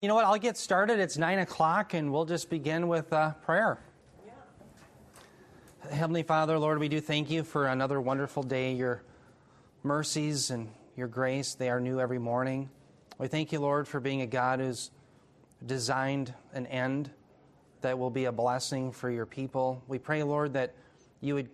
You know what? I'll get started. It's 9 o'clock, and we'll just begin with uh, prayer. Yeah. Heavenly Father, Lord, we do thank you for another wonderful day. Your mercies and your grace, they are new every morning. We thank you, Lord, for being a God who's designed an end that will be a blessing for your people. We pray, Lord, that you would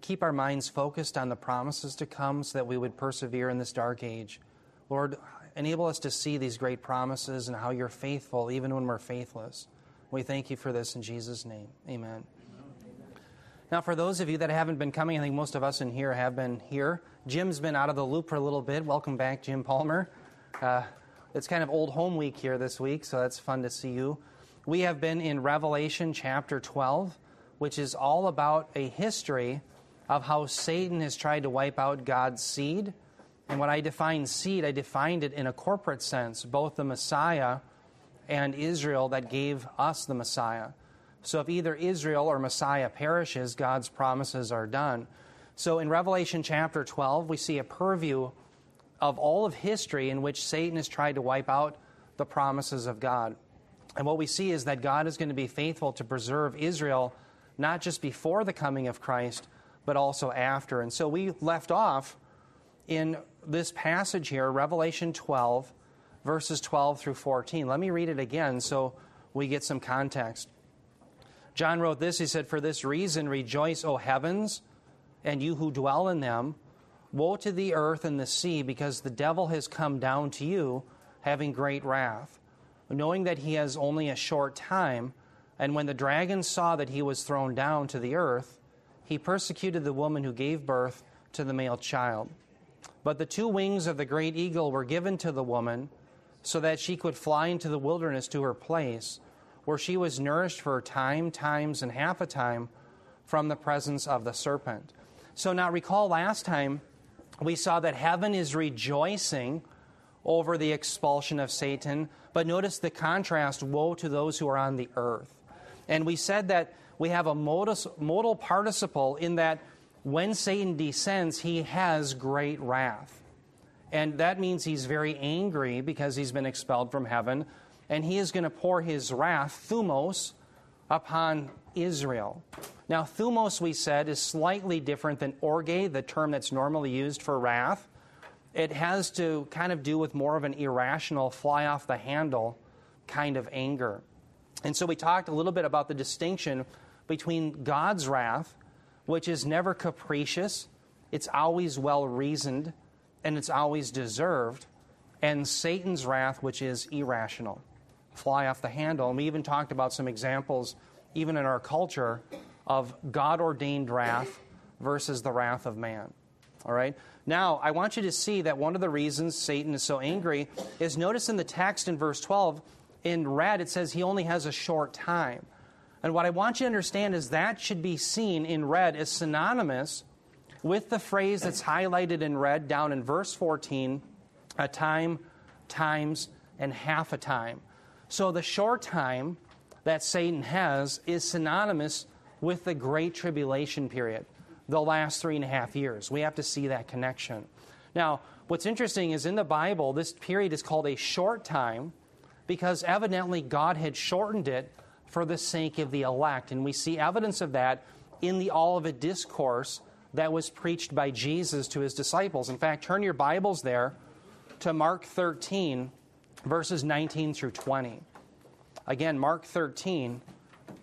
keep our minds focused on the promises to come so that we would persevere in this dark age. Lord, enable us to see these great promises and how you're faithful even when we're faithless. We thank you for this in Jesus' name. Amen. Now, for those of you that haven't been coming, I think most of us in here have been here. Jim's been out of the loop for a little bit. Welcome back, Jim Palmer. Uh, it's kind of old home week here this week, so that's fun to see you. We have been in Revelation chapter 12, which is all about a history of how Satan has tried to wipe out God's seed and when I define seed, I defined it in a corporate sense, both the Messiah and Israel that gave us the Messiah. So if either Israel or Messiah perishes, God's promises are done. So in Revelation chapter 12, we see a purview of all of history in which Satan has tried to wipe out the promises of God. And what we see is that God is going to be faithful to preserve Israel not just before the coming of Christ, but also after. And so we left off in this passage here, Revelation 12, verses 12 through 14. Let me read it again so we get some context. John wrote this He said, For this reason, rejoice, O heavens, and you who dwell in them. Woe to the earth and the sea, because the devil has come down to you, having great wrath, knowing that he has only a short time. And when the dragon saw that he was thrown down to the earth, he persecuted the woman who gave birth to the male child. But the two wings of the great eagle were given to the woman so that she could fly into the wilderness to her place, where she was nourished for a time, times, and half a time from the presence of the serpent. So now recall last time we saw that heaven is rejoicing over the expulsion of Satan, but notice the contrast woe to those who are on the earth. And we said that we have a modus, modal participle in that when Satan descends, he has great wrath. And that means he's very angry because he's been expelled from heaven. And he is going to pour his wrath, thumos, upon Israel. Now, thumos, we said, is slightly different than orge, the term that's normally used for wrath. It has to kind of do with more of an irrational, fly off the handle kind of anger. And so we talked a little bit about the distinction between God's wrath which is never capricious, it's always well reasoned, and it's always deserved, and Satan's wrath, which is irrational, fly off the handle. And we even talked about some examples, even in our culture, of God ordained wrath versus the wrath of man. All right? Now, I want you to see that one of the reasons Satan is so angry is notice in the text in verse 12, in red, it says he only has a short time. And what I want you to understand is that should be seen in red as synonymous with the phrase that's highlighted in red down in verse 14 a time, times, and half a time. So the short time that Satan has is synonymous with the Great Tribulation period, the last three and a half years. We have to see that connection. Now, what's interesting is in the Bible, this period is called a short time because evidently God had shortened it for the sake of the elect. And we see evidence of that in the Olivet Discourse that was preached by Jesus to his disciples. In fact, turn your Bibles there to Mark 13, verses 19 through 20. Again, Mark 13,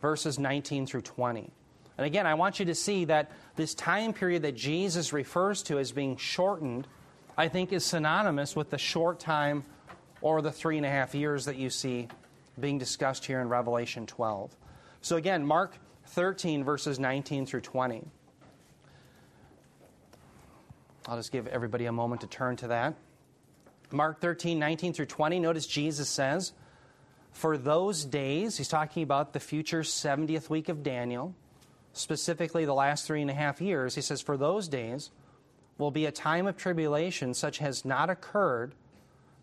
verses 19 through 20. And again, I want you to see that this time period that Jesus refers to as being shortened, I think, is synonymous with the short time or the three and a half years that you see being discussed here in Revelation 12. So again, Mark 13, verses 19 through 20. I'll just give everybody a moment to turn to that. Mark 13, 19 through 20. Notice Jesus says, For those days, he's talking about the future 70th week of Daniel, specifically the last three and a half years. He says, For those days will be a time of tribulation such has not occurred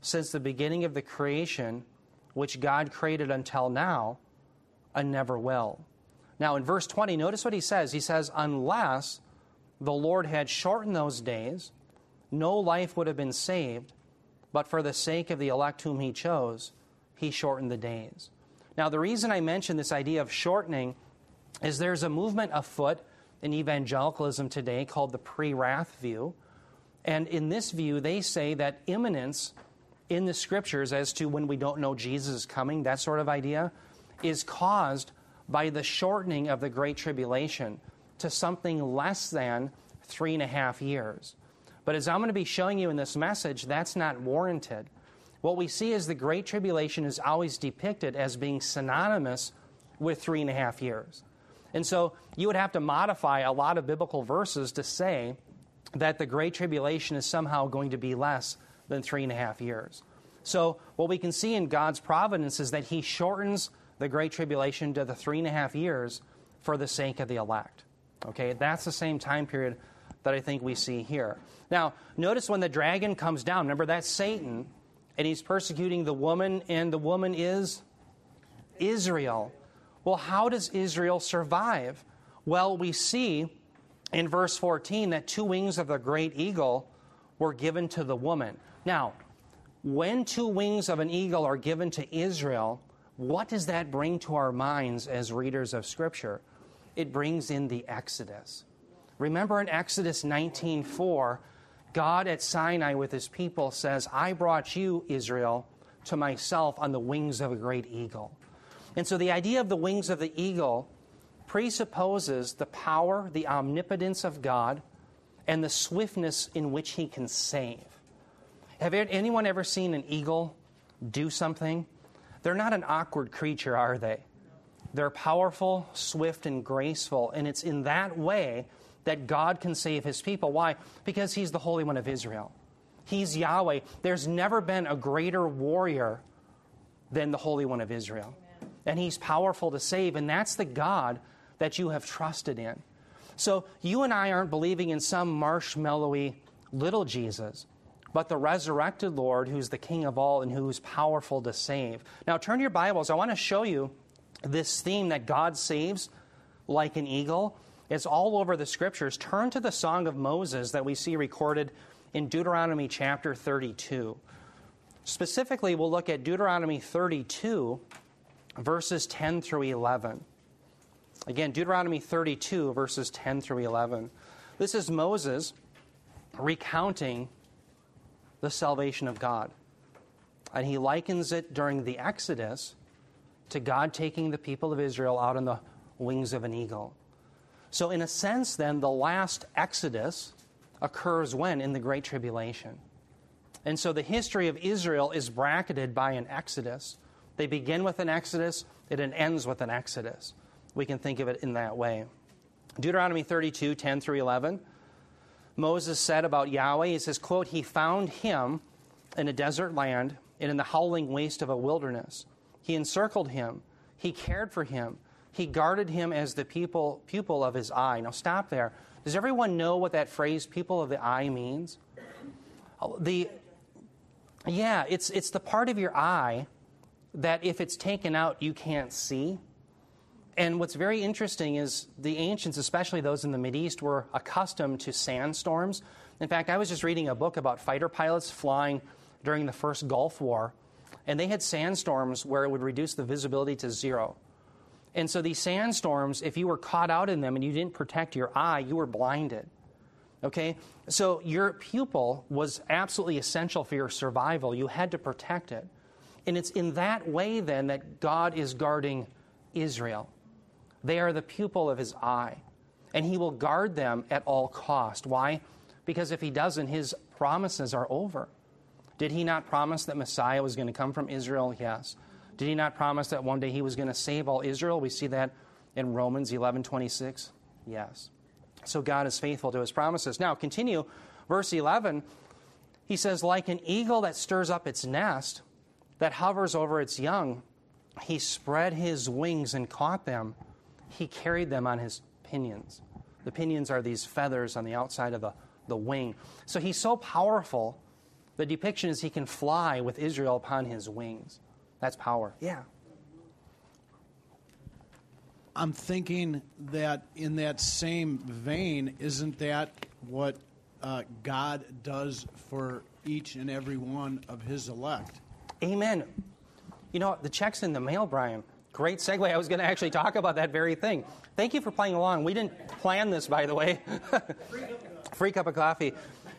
since the beginning of the creation which God created until now and never will. Now, in verse 20, notice what he says. He says, Unless the Lord had shortened those days, no life would have been saved, but for the sake of the elect whom he chose, he shortened the days. Now, the reason I mention this idea of shortening is there's a movement afoot in evangelicalism today called the pre wrath view. And in this view, they say that imminence in the scriptures as to when we don't know Jesus is coming, that sort of idea, is caused by the shortening of the Great Tribulation to something less than three and a half years. But as I'm going to be showing you in this message, that's not warranted. What we see is the Great Tribulation is always depicted as being synonymous with three and a half years. And so you would have to modify a lot of biblical verses to say that the Great Tribulation is somehow going to be less than three and a half years. So, what we can see in God's providence is that He shortens the Great Tribulation to the three and a half years for the sake of the elect. Okay, that's the same time period that I think we see here. Now, notice when the dragon comes down, remember that's Satan, and he's persecuting the woman, and the woman is Israel. Well, how does Israel survive? Well, we see in verse 14 that two wings of the great eagle were given to the woman. Now, when two wings of an eagle are given to Israel, what does that bring to our minds as readers of Scripture? It brings in the Exodus. Remember in Exodus 19:4, God at Sinai with his people says, "I brought you, Israel, to myself on the wings of a great eagle." And so the idea of the wings of the eagle presupposes the power, the omnipotence of God, and the swiftness in which he can save. Have anyone ever seen an eagle do something? They're not an awkward creature, are they? They're powerful, swift, and graceful, and it's in that way that God can save his people. Why? Because he's the Holy One of Israel. He's Yahweh. There's never been a greater warrior than the Holy One of Israel. And he's powerful to save, and that's the God that you have trusted in. So you and I aren't believing in some marshmallowy little Jesus, but the resurrected Lord who's the King of all and who's powerful to save. Now turn to your Bibles. I want to show you this theme that God saves like an eagle. It's all over the scriptures. Turn to the Song of Moses that we see recorded in Deuteronomy chapter 32. Specifically, we'll look at Deuteronomy 32, verses 10 through 11. Again, Deuteronomy 32, verses 10 through 11. This is Moses recounting the salvation of God. And he likens it during the Exodus to God taking the people of Israel out on the wings of an eagle. So, in a sense, then, the last Exodus occurs when? In the Great Tribulation. And so the history of Israel is bracketed by an Exodus. They begin with an Exodus, it ends with an Exodus. We can think of it in that way. Deuteronomy 32, 10 through 11. Moses said about Yahweh, he says, quote, He found him in a desert land and in the howling waste of a wilderness. He encircled him. He cared for him. He guarded him as the people, pupil of his eye. Now, stop there. Does everyone know what that phrase, pupil of the eye, means? The, yeah, it's, it's the part of your eye that if it's taken out, you can't see. And what's very interesting is the ancients, especially those in the East, were accustomed to sandstorms. In fact, I was just reading a book about fighter pilots flying during the first Gulf War, and they had sandstorms where it would reduce the visibility to zero. And so these sandstorms, if you were caught out in them and you didn't protect your eye, you were blinded. Okay? So your pupil was absolutely essential for your survival. You had to protect it. And it's in that way then that God is guarding Israel. They are the pupil of his eye. And he will guard them at all cost. Why? Because if he doesn't, his promises are over. Did he not promise that Messiah was going to come from Israel? Yes. Did he not promise that one day he was going to save all Israel? We see that in Romans 11:26. Yes. So God is faithful to his promises. Now, continue verse 11. He says, "Like an eagle that stirs up its nest, that hovers over its young, he spread his wings and caught them. He carried them on his pinions." The pinions are these feathers on the outside of the, the wing. So he's so powerful. The depiction is he can fly with Israel upon his wings. That's power. Yeah. I'm thinking that in that same vein, isn't that what uh, God does for each and every one of his elect? Amen. You know, the check's in the mail, Brian. Great segue. I was going to actually talk about that very thing. Thank you for playing along. We didn't plan this, by the way. Free cup of coffee.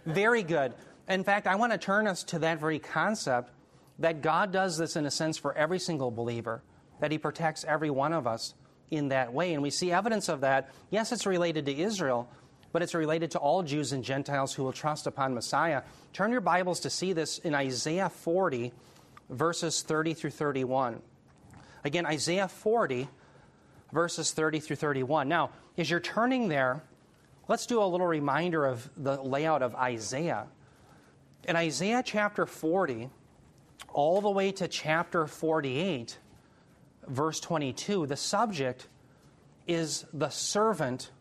Very good. In fact, I want to turn us to that very concept that God does this in a sense for every single believer, that He protects every one of us in that way. And we see evidence of that. Yes, it's related to Israel, but it's related to all Jews and Gentiles who will trust upon Messiah. Turn your Bibles to see this in Isaiah 40, verses 30 through 31. Again, Isaiah 40, verses 30 through 31. Now, as you're turning there, let's do a little reminder of the layout of Isaiah. In Isaiah chapter 40, all the way to chapter 48, verse 22, the subject is the servant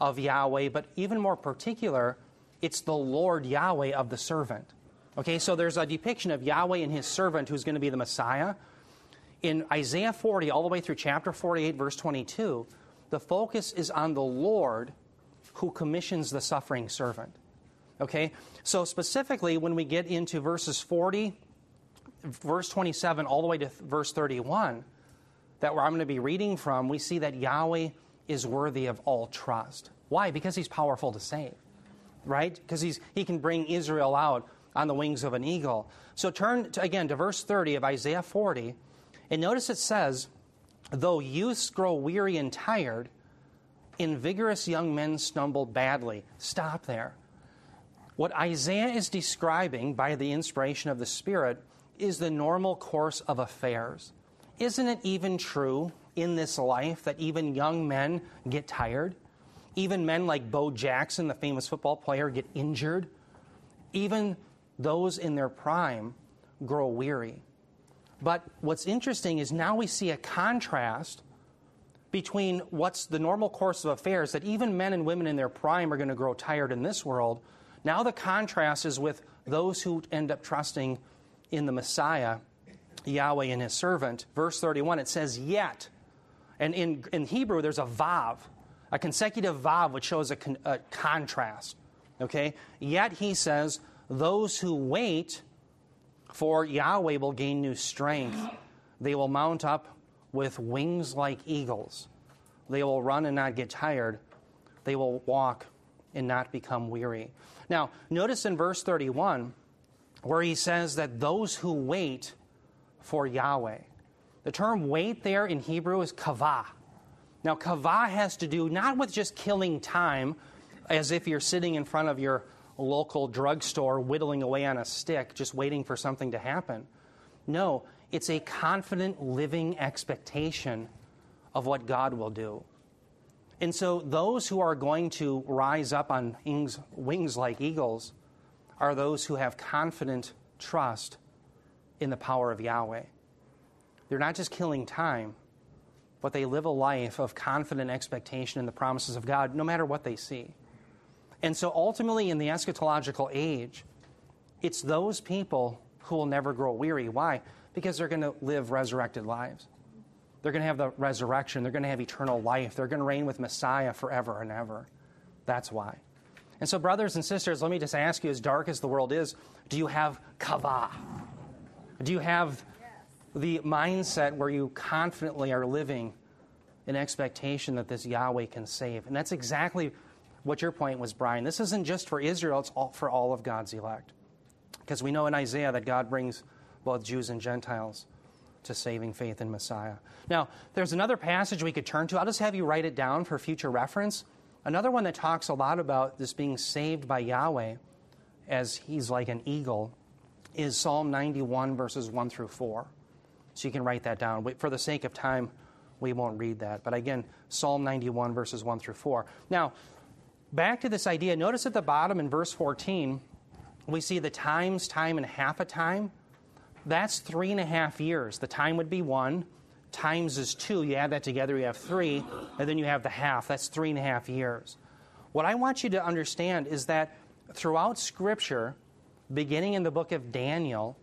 of Yahweh, but even more particular, it's the Lord Yahweh of the servant. Okay, so there's a depiction of Yahweh and his servant who's going to be the Messiah. In Isaiah 40, all the way through chapter 48, verse 22, the focus is on the Lord who commissions the suffering servant. Okay, so specifically, when we get into verses 40 verse 27 all the way to verse 31, that where I'm going to be reading from, we see that Yahweh is worthy of all trust. Why? Because he's powerful to save, right? Because he can bring Israel out on the wings of an eagle. So turn to, again to verse 30 of Isaiah 40, and notice it says, Though youths grow weary and tired, invigorous young men stumble badly. Stop there. What Isaiah is describing by the inspiration of the Spirit is the normal course of affairs. Isn't it even true in this life that even young men get tired? Even men like Bo Jackson, the famous football player, get injured. Even those in their prime grow weary. But what's interesting is now we see a contrast between what's the normal course of affairs, that even men and women in their prime are going to grow tired in this world. Now the contrast is with those who end up trusting in the Messiah, Yahweh and his servant. Verse 31, it says, Yet. And in, in Hebrew, there's a vav, a consecutive vav, which shows a, con, a contrast. Okay? Yet, he says, those who wait for Yahweh will gain new strength. They will mount up with wings like eagles. They will run and not get tired. They will walk and not become weary. Now, notice in verse 31, where he says that those who wait for Yahweh. The term wait there in Hebrew is kavah. Now, kavah has to do not with just killing time, as if you're sitting in front of your local drugstore whittling away on a stick, just waiting for something to happen. No, it's a confident living expectation of what God will do. And so, those who are going to rise up on wings like eagles are those who have confident trust in the power of Yahweh. They're not just killing time, but they live a life of confident expectation in the promises of God, no matter what they see. And so ultimately, in the eschatological age, it's those people who will never grow weary. Why? Because they're going to live resurrected lives. They're going to have the resurrection. They're going to have eternal life. They're going to reign with Messiah forever and ever. That's why. And so, brothers and sisters, let me just ask you as dark as the world is, do you have kavah? Do you have the mindset where you confidently are living in expectation that this Yahweh can save? And that's exactly what your point was, Brian. This isn't just for Israel, it's all, for all of God's elect. Because we know in Isaiah that God brings both Jews and Gentiles to saving faith in Messiah. Now, there's another passage we could turn to. I'll just have you write it down for future reference. Another one that talks a lot about this being saved by Yahweh as he's like an eagle is Psalm 91, verses 1 through 4. So you can write that down. For the sake of time, we won't read that. But again, Psalm 91, verses 1 through 4. Now, back to this idea. Notice at the bottom in verse 14, we see the times, time, and half a time. That's three and a half years. The time would be one, times is two. You add that together, you have three, and then you have the half. That's three and a half years. What I want you to understand is that throughout Scripture, beginning in the book of Daniel,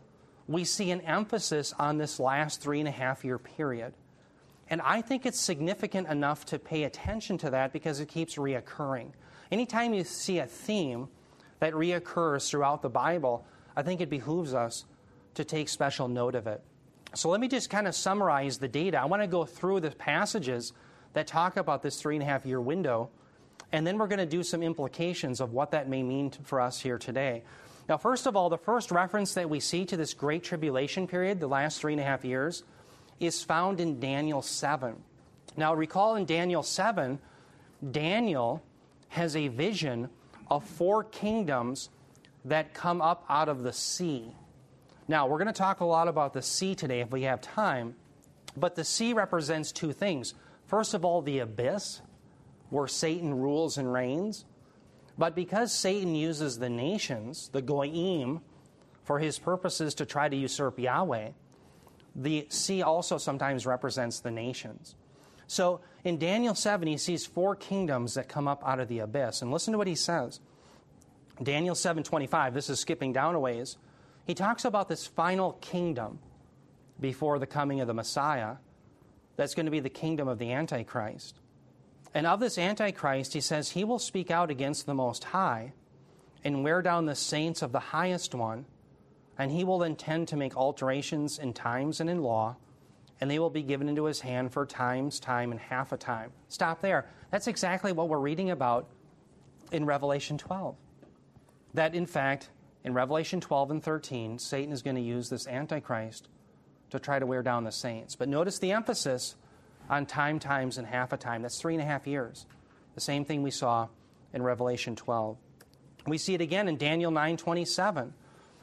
we see an emphasis on this last three and a half year period. And I think it's significant enough to pay attention to that because it keeps reoccurring. Anytime you see a theme that reoccurs throughout the Bible, I think it behooves us to take special note of it. So let me just kind of summarize the data. I want to go through the passages that talk about this three and a half year window, and then we're going to do some implications of what that may mean for us here today. Now, first of all, the first reference that we see to this great tribulation period, the last three and a half years, is found in Daniel 7. Now, recall in Daniel 7, Daniel has a vision of four kingdoms that come up out of the sea. Now, we're going to talk a lot about the sea today if we have time, but the sea represents two things. First of all, the abyss, where Satan rules and reigns. But because Satan uses the nations, the goyim, for his purposes to try to usurp Yahweh, the sea also sometimes represents the nations. So in Daniel 7, he sees four kingdoms that come up out of the abyss. And listen to what he says. Daniel 7:25, this is skipping down a ways. He talks about this final kingdom before the coming of the Messiah. That's going to be the kingdom of the Antichrist. And of this Antichrist, he says, he will speak out against the Most High and wear down the saints of the highest one, and he will intend to make alterations in times and in law, and they will be given into his hand for times, time, and half a time. Stop there. That's exactly what we're reading about in Revelation 12. That, in fact, in Revelation 12 and 13, Satan is going to use this Antichrist to try to wear down the saints. But notice the emphasis on time, times, and half a time. That's three and a half years. The same thing we saw in Revelation 12. We see it again in Daniel 9:27.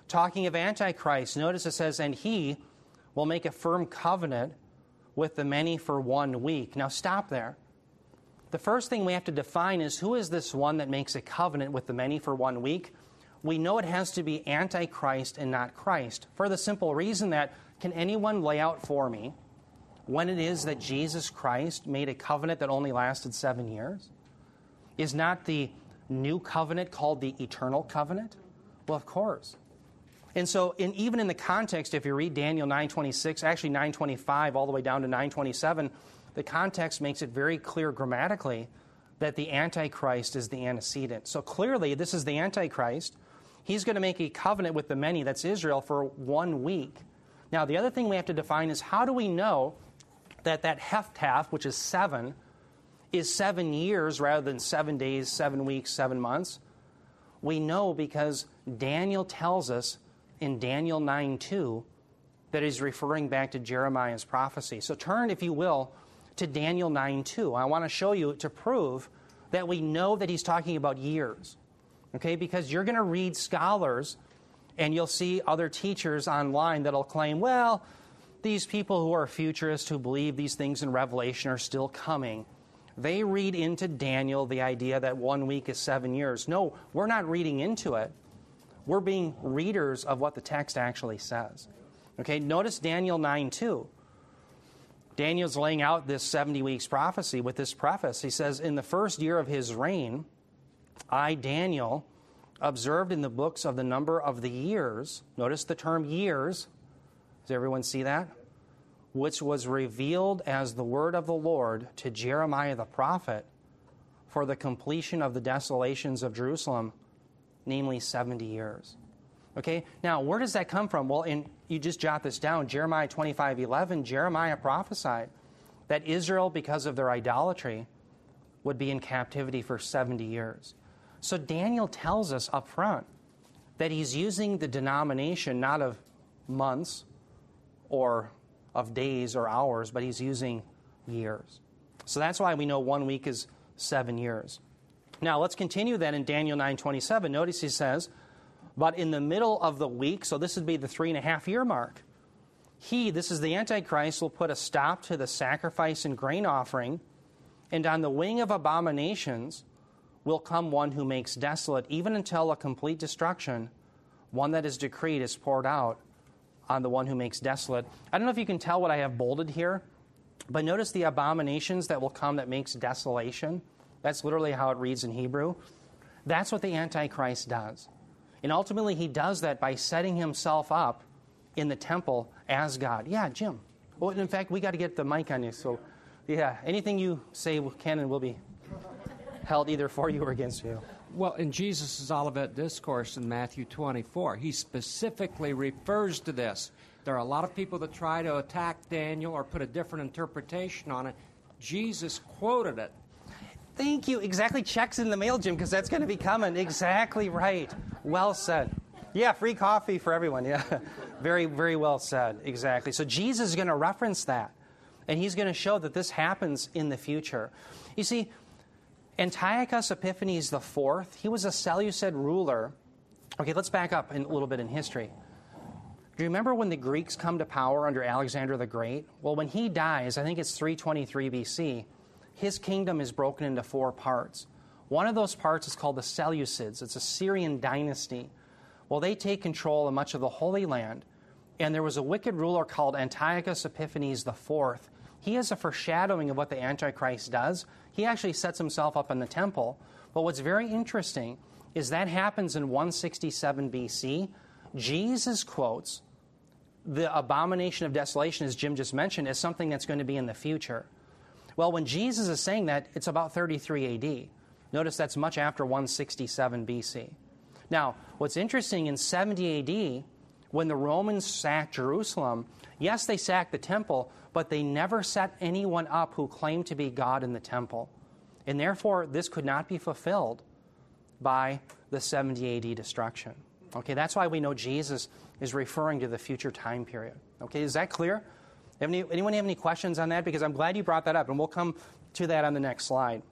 Talking of Antichrist, notice it says, "And he will make a firm covenant with the many for one week." Now stop there. The first thing we have to define is who is this one that makes a covenant with the many for one week? We know it has to be Antichrist and not Christ, for the simple reason that can anyone lay out for me when it is that Jesus Christ made a covenant that only lasted seven years? Is not the new covenant called the eternal covenant? Well, of course. And so, in, even in the context, if you read Daniel 9:26, actually 9:25, all the way down to 9:27, the context makes it very clear grammatically that the Antichrist is the antecedent. So clearly, this is the Antichrist. He's going to make a covenant with the many, that's Israel, for one week. Now, the other thing we have to define is how do we know that that heptad, which is seven, is seven years rather than seven days, seven weeks, seven months? We know because Daniel tells us in Daniel 9 2 that he's referring back to Jeremiah's prophecy. So turn, if you will, to Daniel 9 2. I want to show you to prove that we know that he's talking about years. Okay, because you're going to read scholars and you'll see other teachers online that'll claim, well, these people who are futurists who believe these things in Revelation are still coming, they read into Daniel the idea that one week is seven years. No, we're not reading into it. We're being readers of what the text actually says. Okay, notice Daniel 9 2. Daniel's laying out this 70 weeks prophecy with this preface. He says, In the first year of his reign, I, Daniel, observed in the books of the number of the years, notice the term years, does everyone see that? Which was revealed as the word of the Lord to Jeremiah the prophet for the completion of the desolations of Jerusalem, namely 70 years. Okay, now where does that come from? Well, in, you just jot this down Jeremiah 25 11, Jeremiah prophesied that Israel, because of their idolatry, would be in captivity for 70 years. So Daniel tells us up front that he's using the denomination not of months or of days or hours, but he's using years. So that's why we know one week is seven years. Now let's continue then in Daniel 9:27. Notice he says, "But in the middle of the week, so this would be the three and a half year mark, he, this is the Antichrist, will put a stop to the sacrifice and grain offering, and on the wing of abominations will come one who makes desolate, even until a complete destruction, one that is decreed is poured out on the one who makes desolate. I don't know if you can tell what I have bolded here, but notice the abominations that will come that makes desolation. That's literally how it reads in Hebrew. That's what the Antichrist does. And ultimately, he does that by setting himself up in the temple as God. Yeah, Jim. Well, in fact, we got to get the mic on you. So, yeah, anything you say can and will be held either for you or against you. Well, in Jesus' Olivet Discourse in Matthew 24, he specifically refers to this. There are a lot of people that try to attack Daniel or put a different interpretation on it. Jesus quoted it. Thank you. Exactly. Checks in the mail, Jim, because that's going to be coming. Exactly right. Well said. Yeah, free coffee for everyone. Yeah. very, very well said. Exactly. So Jesus is going to reference that. And he's going to show that this happens in the future. You see, Antiochus Epiphanes IV, he was a Seleucid ruler. Okay, let's back up a little bit in history. Do you remember when the Greeks come to power under Alexander the Great? Well, when he dies, I think it's 323 BC, his kingdom is broken into four parts. One of those parts is called the Seleucids. It's a Syrian dynasty. Well, they take control of much of the Holy Land. And there was a wicked ruler called Antiochus Epiphanes IV. He is a foreshadowing of what the Antichrist does. He actually sets himself up in the temple. But what's very interesting is that happens in 167 BC. Jesus quotes the abomination of desolation, as Jim just mentioned, as something that's going to be in the future. Well, when Jesus is saying that, it's about 33 AD. Notice that's much after 167 BC. Now, what's interesting in 70 AD, when the Romans sacked Jerusalem, yes, they sacked the temple, but they never set anyone up who claimed to be God in the temple. And therefore, this could not be fulfilled by the 70 AD destruction. Okay, that's why we know Jesus is referring to the future time period. Okay, is that clear? Any, anyone have any questions on that? Because I'm glad you brought that up, and we'll come to that on the next slide.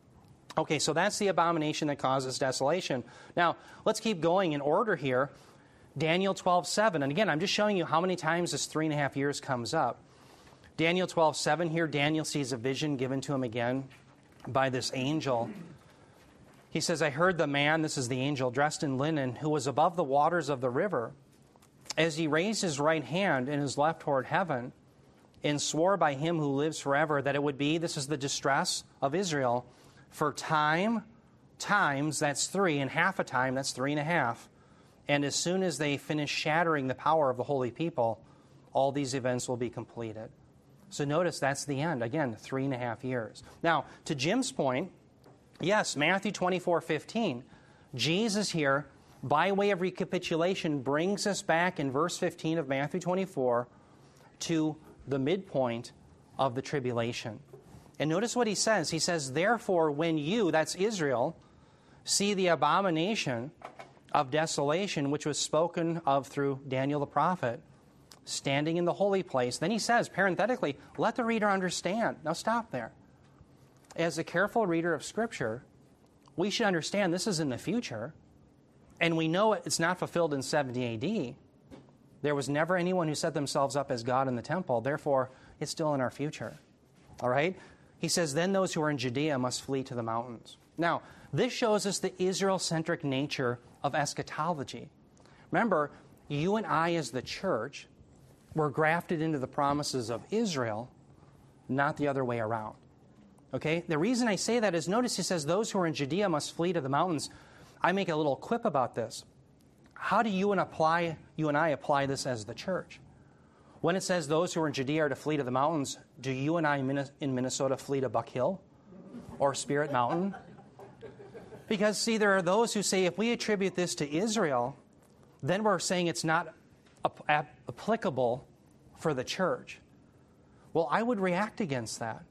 Okay, so that's the abomination that causes desolation. Now, let's keep going in order here. Daniel 12, 7. And again, I'm just showing you how many times this three and a half years comes up. Daniel 12, 7 here, Daniel sees a vision given to him again by this angel. He says, I heard the man, this is the angel, dressed in linen, who was above the waters of the river, as he raised his right hand and his left toward heaven, and swore by him who lives forever that it would be, this is the distress of Israel, for time, times, that's three, and half a time, that's three and a half. And as soon as they finish shattering the power of the holy people, all these events will be completed. So notice that's the end. Again, three and a half years. Now, to Jim's point, yes, Matthew 24 15, Jesus here, by way of recapitulation, brings us back in verse 15 of Matthew 24 to the midpoint of the tribulation. And notice what he says. He says, Therefore, when you, that's Israel, see the abomination of desolation which was spoken of through Daniel the prophet, standing in the holy place. Then he says, parenthetically, let the reader understand. Now stop there. As a careful reader of Scripture, we should understand this is in the future, and we know it's not fulfilled in 70 AD. There was never anyone who set themselves up as God in the temple, therefore, it's still in our future. All right? He says, Then those who are in Judea must flee to the mountains. Now, this shows us the Israel centric nature of eschatology. Remember, you and I, as the church, were grafted into the promises of Israel, not the other way around. Okay? The reason I say that is notice he says, Those who are in Judea must flee to the mountains. I make a little quip about this. How do you and, apply, you and I apply this as the church? When it says those who are in Judea are to flee to the mountains, do you and I in Minnesota flee to Buck Hill or Spirit Mountain? Because, see, there are those who say if we attribute this to Israel, then we're saying it's not applicable for the church. Well, I would react against that.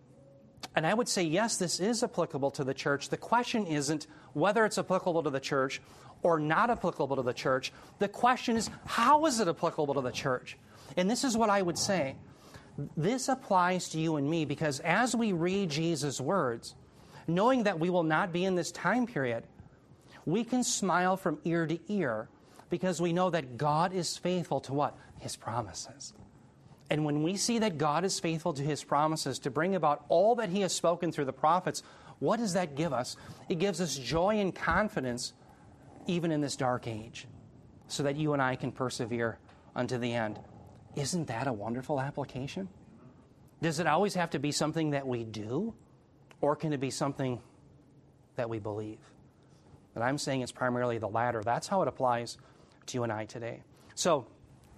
And I would say, yes, this is applicable to the church. The question isn't whether it's applicable to the church or not applicable to the church. The question is, how is it applicable to the church? And this is what I would say. This applies to you and me because as we read Jesus' words, knowing that we will not be in this time period, we can smile from ear to ear because we know that God is faithful to what? His promises. And when we see that God is faithful to his promises to bring about all that he has spoken through the prophets, what does that give us? It gives us joy and confidence even in this dark age so that you and I can persevere unto the end. Isn't that a wonderful application? Does it always have to be something that we do, or can it be something that we believe? And I'm saying it's primarily the latter. That's how it applies to you and I today. So,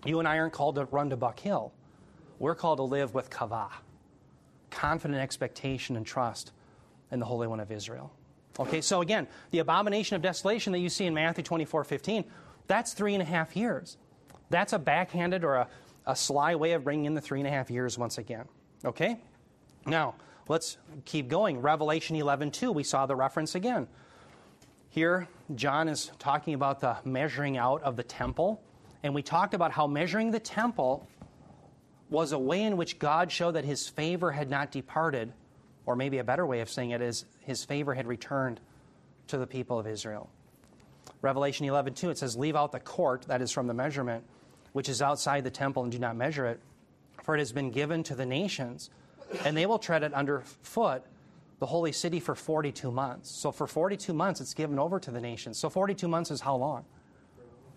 you and I aren't called to run to Buck Hill. We're called to live with kavah, confident expectation and trust in the Holy One of Israel. Okay, so again, the abomination of desolation that you see in Matthew 24 15, that's three and a half years. That's a backhanded or a, a sly way of bringing in the three and a half years once again. Okay? Now, let's keep going. Revelation 11 2, we saw the reference again. Here, John is talking about the measuring out of the temple. And we talked about how measuring the temple was a way in which God showed that his favor had not departed, or maybe a better way of saying it is his favor had returned to the people of Israel. Revelation 11 2, it says, Leave out the court, that is from the measurement, which is outside the temple, and do not measure it, for it has been given to the nations, and they will tread it underfoot the holy city for 42 months. So for 42 months, it's given over to the nations. So 42 months is how long?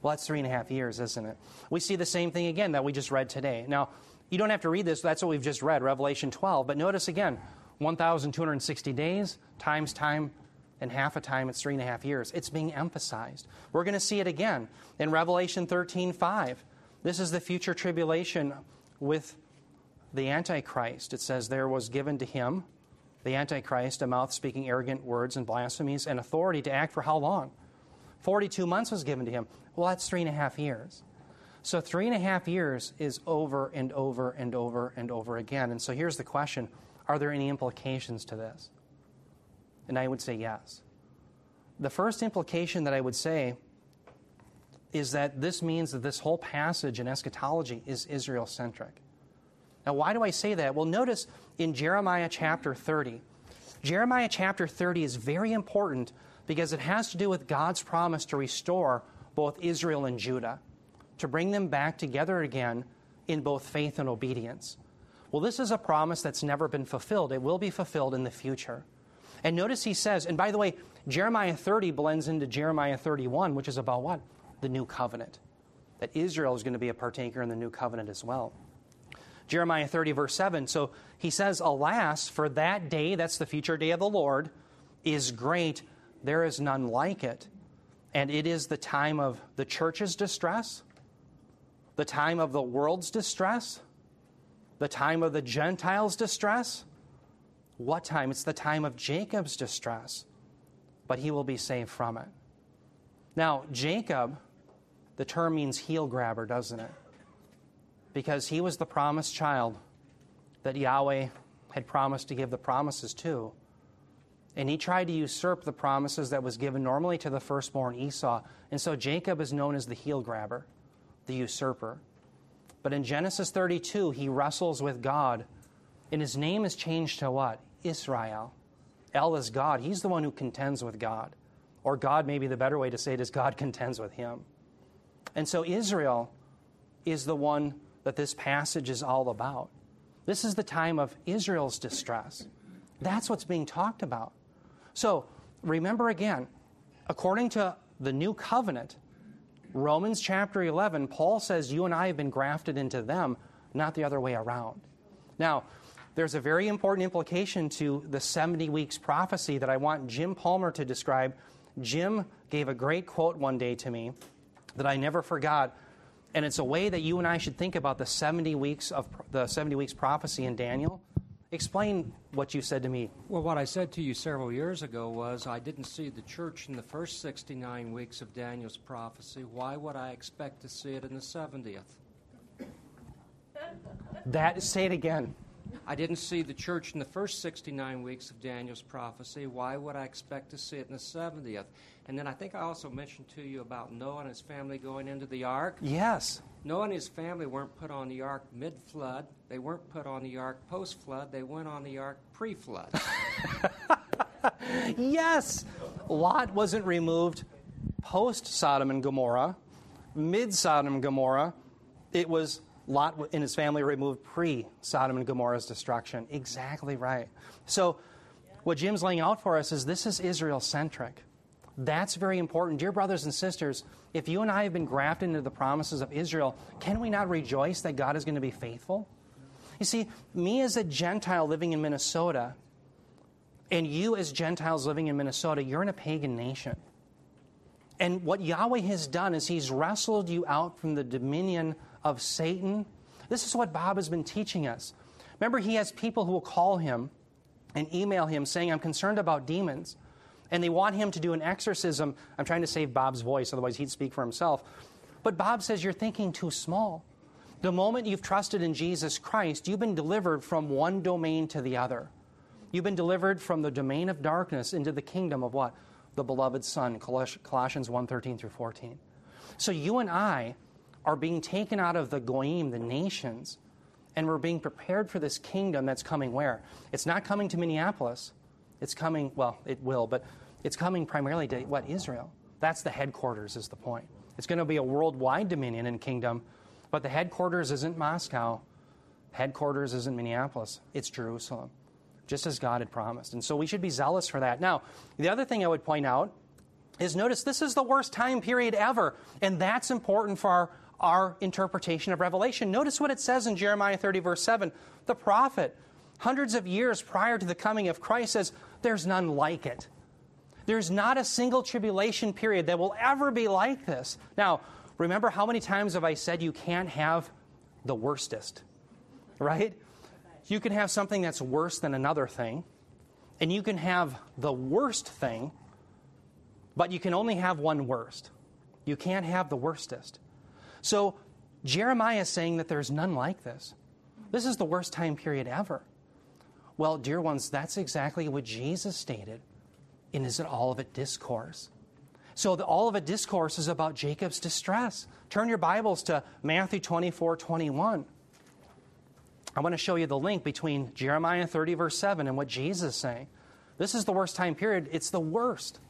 Well, that's three and a half years, isn't it? We see the same thing again that we just read today. Now, you don't have to read this, that's what we've just read, Revelation 12. But notice again 1,260 days times time and half a time, it's three and a half years. It's being emphasized. We're going to see it again in Revelation 13 5. This is the future tribulation with the Antichrist. It says, There was given to him the Antichrist, a mouth speaking arrogant words and blasphemies, and authority to act for how long? 42 months was given to him. Well, that's three and a half years. So, three and a half years is over and over and over and over again. And so, here's the question Are there any implications to this? And I would say yes. The first implication that I would say is that this means that this whole passage in eschatology is Israel centric. Now, why do I say that? Well, notice in Jeremiah chapter 30. Jeremiah chapter 30 is very important because it has to do with God's promise to restore both Israel and Judah, to bring them back together again in both faith and obedience. Well, this is a promise that's never been fulfilled. It will be fulfilled in the future. And notice he says, and by the way, Jeremiah 30 blends into Jeremiah 31, which is about what? The new covenant. That Israel is going to be a partaker in the new covenant as well. Jeremiah 30, verse 7. So he says, Alas, for that day, that's the future day of the Lord, is great. There is none like it. And it is the time of the church's distress, the time of the world's distress, the time of the Gentiles' distress. What time? It's the time of Jacob's distress, but he will be saved from it. Now, Jacob, the term means heel grabber, doesn't it? because he was the promised child that Yahweh had promised to give the promises to. And he tried to usurp the promises that was given normally to the firstborn Esau. And so Jacob is known as the heel grabber, the usurper. But in Genesis 32, he wrestles with God, and his name is changed to what? Israel. El is God. He's the one who contends with God. Or God, maybe the better way to say it is God contends with him. And so Israel is the one that this passage is all about. This is the time of Israel's distress. That's what's being talked about. So remember again, according to the new covenant, Romans chapter 11, Paul says you and I have been grafted into them, not the other way around. Now, there's a very important implication to the 70 weeks prophecy that I want Jim Palmer to describe. Jim gave a great quote one day to me that I never forgot and it's a way that you and I should think about the 70 weeks of the 70 weeks prophecy in Daniel. Explain what you said to me. Well, what I said to you several years ago was I didn't see the church in the first 69 weeks of Daniel's prophecy. Why would I expect to see it in the 70th? That say it again. I didn't see the church in the first 69 weeks of Daniel's prophecy. Why would I expect to see it in the 70th? And then I think I also mentioned to you about Noah and his family going into the ark. Yes. Noah and his family weren't put on the ark mid flood. They weren't put on the ark post flood. They went on the ark pre flood. yes. Lot wasn't removed post Sodom and Gomorrah, mid Sodom and Gomorrah. It was Lot and his family removed pre Sodom and Gomorrah's destruction. Exactly right. So, what Jim's laying out for us is this is Israel centric. That's very important. Dear brothers and sisters, if you and I have been grafted into the promises of Israel, can we not rejoice that God is going to be faithful? You see, me as a Gentile living in Minnesota, and you as Gentiles living in Minnesota, you're in a pagan nation. And what Yahweh has done is He's wrestled you out from the dominion of Satan. This is what Bob has been teaching us. Remember, he has people who will call him and email him saying, I'm concerned about demons. and they want him to do an exorcism. I'm trying to save Bob's voice, otherwise, he'd speak for himself. But Bob says, You're thinking too small. The moment you've trusted in Jesus Christ, you've been delivered from one domain to the other. You've been delivered from the domain of darkness into the kingdom of what? The beloved Son, Colossians 1 13 through 14. So you and I are being taken out of the goyim, the nations, and we're being prepared for this kingdom that's coming where? It's not coming to Minneapolis. It's coming, well, it will, but it's coming primarily to what? Israel. That's the headquarters, is the point. It's going to be a worldwide dominion and kingdom, but the headquarters isn't Moscow. Headquarters isn't Minneapolis. It's Jerusalem, just as God had promised. And so we should be zealous for that. Now, the other thing I would point out is notice this is the worst time period ever, and that's important for our, our interpretation of Revelation. Notice what it says in Jeremiah 30, verse 7. The prophet, hundreds of years prior to the coming of Christ, says, There's none like it. There's not a single tribulation period that will ever be like this. Now, remember how many times have I said you can't have the worstest, right? You can have something that's worse than another thing, and you can have the worst thing, but you can only have one worst. You can't have the worstest. So, Jeremiah is saying that there's none like this. This is the worst time period ever. Well, dear ones, that's exactly what Jesus stated in his Olivet Discourse. So, the Olivet Discourse is about Jacob's distress. Turn your Bibles to Matthew 24 21. I want to show you the link between Jeremiah 30, verse 7, and what Jesus is saying. This is the worst time period. It's the worst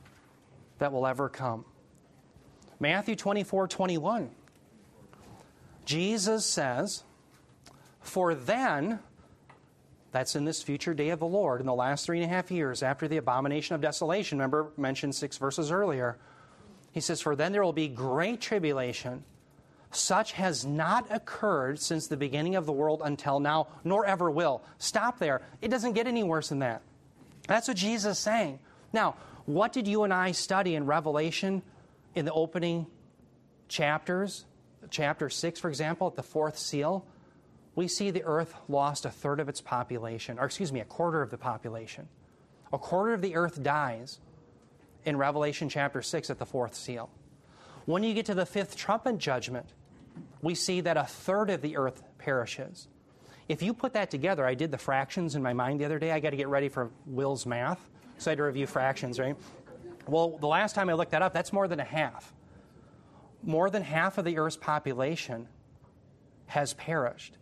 that will ever come. Matthew 24 21. Jesus says, For then that's in this future day of the Lord in the last three and a half years after the abomination of desolation. Remember, mentioned six verses earlier. He says, For then there will be great tribulation. Such has not occurred since the beginning of the world until now, nor ever will. Stop there. It doesn't get any worse than that. That's what Jesus is saying. Now, what did you and I study in Revelation in the opening chapters? Chapter 6, for example, at the fourth seal we see the earth lost a third of its population, or excuse me, a quarter of the population. A quarter of the earth dies in Revelation chapter 6 at the fourth seal. When you get to the fifth trumpet judgment, we see that a third of the earth perishes. If you put that together, I did the fractions in my mind the other day. I got to get ready for Will's math, so I had to review fractions, right? Well, the last time I looked that up, that's more than a half. More than half of the earth's population has perished.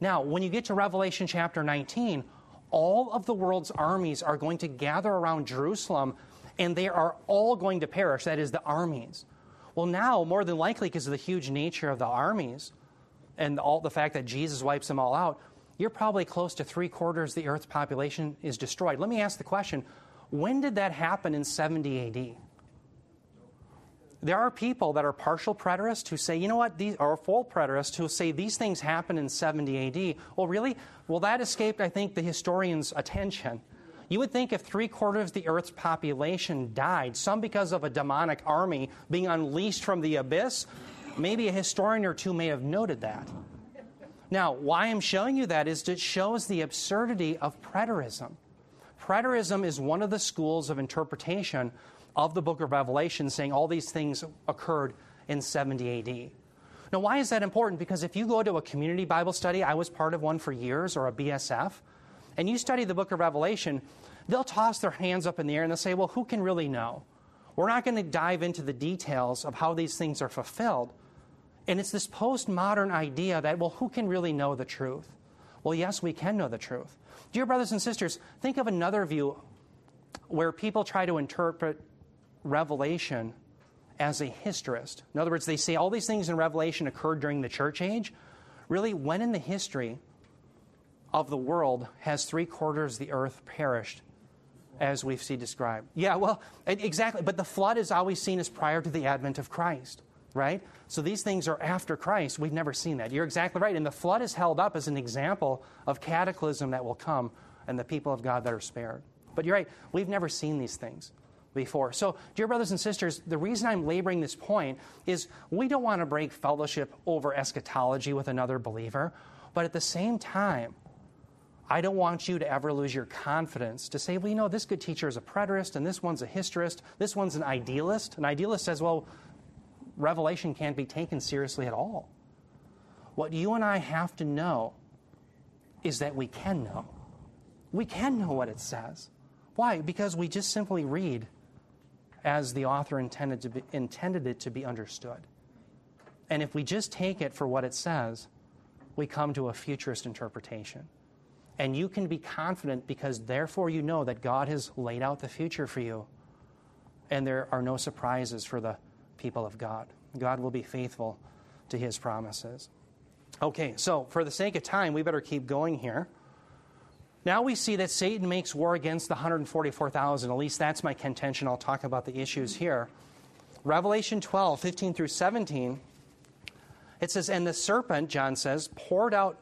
Now, when you get to Revelation chapter 19, all of the world's armies are going to gather around Jerusalem and they are all going to perish. That is, the armies. Well, now, more than likely, because of the huge nature of the armies and all the fact that Jesus wipes them all out, you're probably close to three quarters of the earth's population is destroyed. Let me ask the question when did that happen in 70 AD? There are people that are partial preterists who say, you know what, these are full preterists who say these things happened in 70 AD. Well, really? Well, that escaped, I think, the historian's attention. You would think if three quarters of the earth's population died, some because of a demonic army being unleashed from the abyss, maybe a historian or two may have noted that. Now, why I'm showing you that is it shows the absurdity of preterism. Preterism is one of the schools of interpretation of the book of Revelation saying all these things occurred in 70 AD. Now, why is that important? Because if you go to a community Bible study, I was part of one for years, or a BSF, and you study the book of Revelation, they'll toss their hands up in the air and they'll say, Well, who can really know? We're not going to dive into the details of how these things are fulfilled. And it's this postmodern idea that, well, who can really know the truth? Well, yes, we can know the truth. Dear brothers and sisters, think of another view where people try to interpret Revelation as a historist. In other words, they say all these things in Revelation occurred during the church age. Really, when in the history of the world has three quarters of the earth perished, as we see described? Yeah, well, exactly. But the flood is always seen as prior to the advent of Christ, right? So these things are after Christ. We've never seen that. You're exactly right. And the flood is held up as an example of cataclysm that will come and the people of God that are spared. But you're right, we've never seen these things before. So, dear brothers and sisters, the reason I'm laboring this point is we don't want to break fellowship over eschatology with another believer, but at the same time, I don't want you to ever lose your confidence to say, well, you know, this good teacher is a preterist and this one's a historist, this one's an idealist. An idealist says, well, Revelation can't be taken seriously at all. What you and I have to know is that we can know. We can know what it says. Why? Because we just simply read as the author intended, to be, intended it to be understood. And if we just take it for what it says, we come to a futurist interpretation. And you can be confident because therefore you know that God has laid out the future for you. And there are no surprises for the people of God. God will be faithful to his promises. Okay, so for the sake of time, we better keep going here. Now we see that Satan makes war against the 144,000. At least that's my contention. I'll talk about the issues here. Revelation 12, 15 through 17, it says, And the serpent, John says, poured out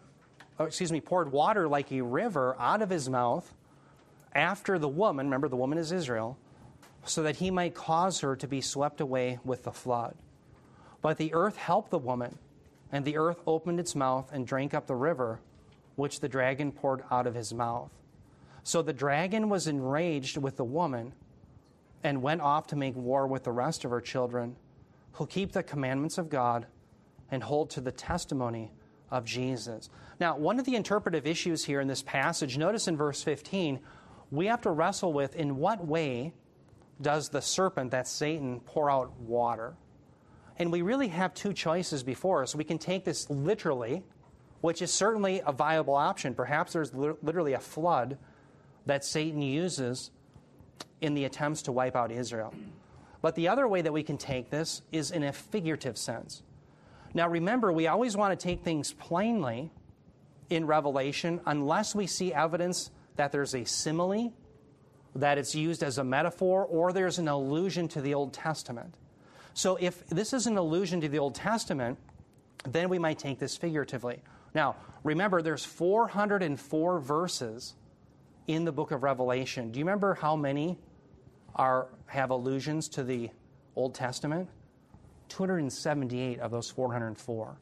oh, excuse me, poured water like a river out of his mouth after the woman, remember the woman is Israel, so that he might cause her to be swept away with the flood. But the earth helped the woman, and the earth opened its mouth and drank up the river which the dragon poured out of his mouth. So the dragon was enraged with the woman and went off to make war with the rest of her children who keep the commandments of God and hold to the testimony of Jesus. Now, one of the interpretive issues here in this passage, notice in verse 15, we have to wrestle with in what way does the serpent, that Satan, pour out water? And we really have two choices before us. We can take this literally, which is certainly a viable option. Perhaps there's literally a flood that Satan uses in the attempts to wipe out Israel. But the other way that we can take this is in a figurative sense. Now, remember, we always want to take things plainly in Revelation unless we see evidence that there's a simile, that it's used as a metaphor, or there's an allusion to the Old Testament. So, if this is an allusion to the Old Testament, then we might take this figuratively. Now, remember, there's 404 verses in the book of Revelation. Do you remember how many are have allusions to the Old Testament? 278 of those 404.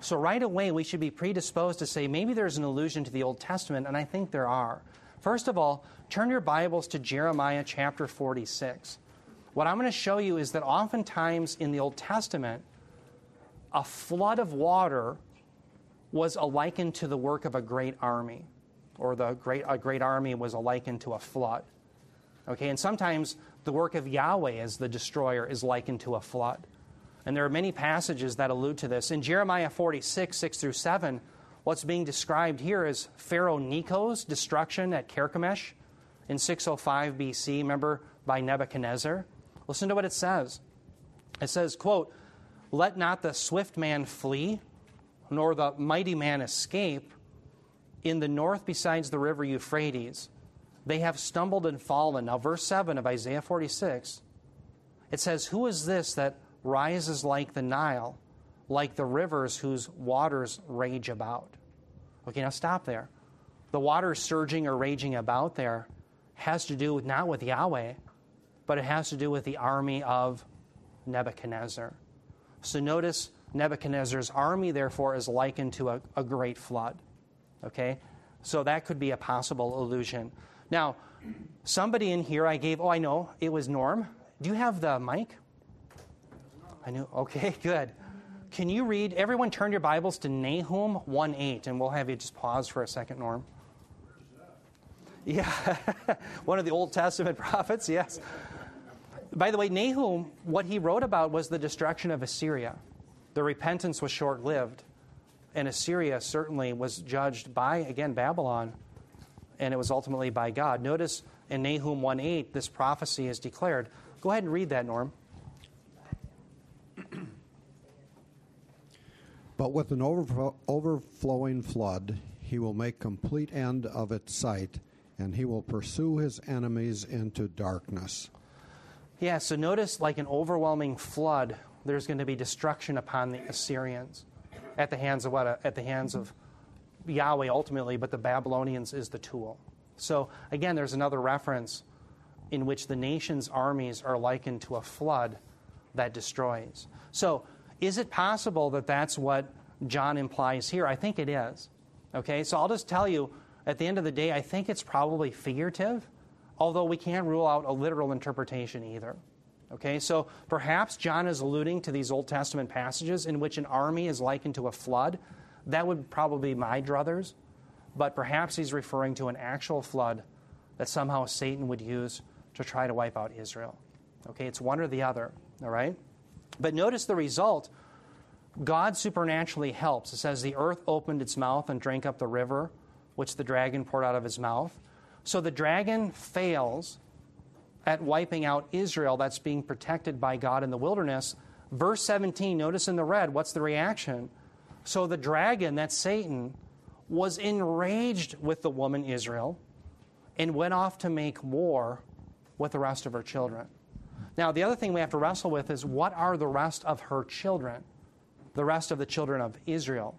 So, right away, we should be predisposed to say maybe there's an allusion to the Old Testament, and I think there are. First of all, turn your Bibles to Jeremiah chapter 46. What I'm going to show you is that oftentimes in the Old Testament, a flood of water was likened to the work of a great army, or the great, a great army was likened to a flood. Okay, and sometimes the work of Yahweh as the destroyer is likened to a flood. And there are many passages that allude to this. In Jeremiah 46, 6 through 7, what's being described here is Pharaoh Necho's destruction at Carchemish in 605 BC, remember, by Nebuchadnezzar. Listen to what it says. It says, quote, Let not the swift man flee, nor the mighty man escape. In the north, besides the river Euphrates, they have stumbled and fallen. Now, verse 7 of Isaiah 46, it says, Who is this that rises like the Nile, like the rivers whose waters rage about. Okay, now stop there. The water surging or raging about there has to do with not with Yahweh, but it has to do with the army of Nebuchadnezzar. So notice Nebuchadnezzar's army, therefore, is likened to a, a great flood. Okay? So that could be a possible illusion. Now, somebody in here I gave, oh, I know, it was Norm. Do you have the mic? I knew. Okay, good. Can you read? Everyone, turn your Bibles to Nahum 1 8, and we'll have you just pause for a second, Norm. Yeah, one of the Old Testament prophets, yes. By the way, Nahum, what he wrote about was the destruction of Assyria. The repentance was short lived, and Assyria certainly was judged by, again, Babylon, and it was ultimately by God. Notice in Nahum 1 8, this prophecy is declared. Go ahead and read that, Norm. But with an overflowing flood, he will make complete end of its sight, and he will pursue his enemies into darkness. Yeah, so notice like an overwhelming flood, there's going to be destruction upon the Assyrians at the hands of what? At the hands of Yahweh ultimately, but the Babylonians is the tool. So again, there's another reference in which the nation's armies are likened to a flood that destroys. So is it possible that that's what John implies here? I think it is. Okay, so I'll just tell you at the end of the day, I think it's probably figurative, although we can't rule out a literal interpretation either. Okay, so perhaps John is alluding to these Old Testament passages in which an army is likened to a flood. That would probably be my druthers, but perhaps he's referring to an actual flood that somehow Satan would use to try to wipe out Israel. Okay, it's one or the other, all right? But notice the result. God supernaturally helps. It says, The earth opened its mouth and drank up the river, which the dragon poured out of his mouth. So the dragon fails at wiping out Israel that's being protected by God in the wilderness. Verse 17, notice in the red, what's the reaction? So the dragon, that's Satan, was enraged with the woman Israel and went off to make war with the rest of her children. Now, the other thing we have to wrestle with is what are the rest of her children? The rest of the children of Israel.